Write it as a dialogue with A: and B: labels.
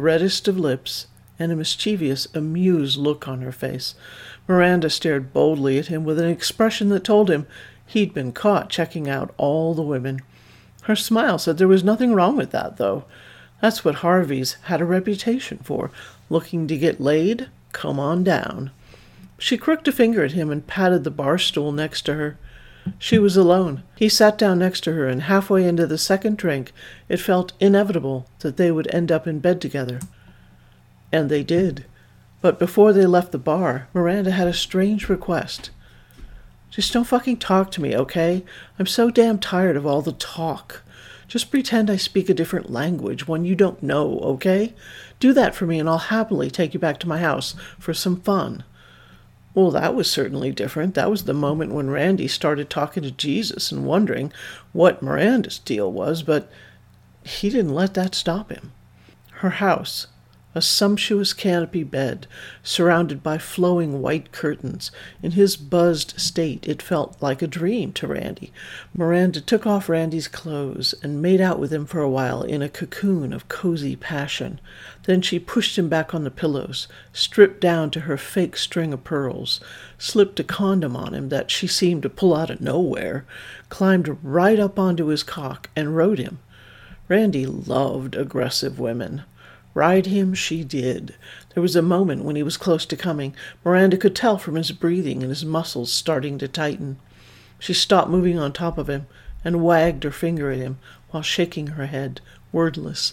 A: reddest of lips and a mischievous, amused look on her face. Miranda stared boldly at him with an expression that told him he'd been caught checking out all the women. Her smile said there was nothing wrong with that, though. That's what Harvey's had a reputation for. Looking to get laid? Come on down. She crooked a finger at him and patted the bar stool next to her. She was alone. He sat down next to her, and halfway into the second drink, it felt inevitable that they would end up in bed together. And they did. But before they left the bar, Miranda had a strange request. Just don't fucking talk to me, okay? I'm so damn tired of all the talk. Just pretend I speak a different language, one you don't know, okay? Do that for me, and I'll happily take you back to my house for some fun. Well, that was certainly different. That was the moment when Randy started talking to Jesus and wondering what Miranda's deal was, but he didn't let that stop him. Her house, a sumptuous canopy bed surrounded by flowing white curtains. In his buzzed state, it felt like a dream to Randy. Miranda took off Randy's clothes and made out with him for a while in a cocoon of cozy passion. Then she pushed him back on the pillows, stripped down to her fake string of pearls, slipped a condom on him that she seemed to pull out of nowhere, climbed right up onto his cock, and rode him. Randy loved aggressive women. Ride him she did. There was a moment when he was close to coming. Miranda could tell from his breathing and his muscles starting to tighten. She stopped moving on top of him and wagged her finger at him while shaking her head wordlessly.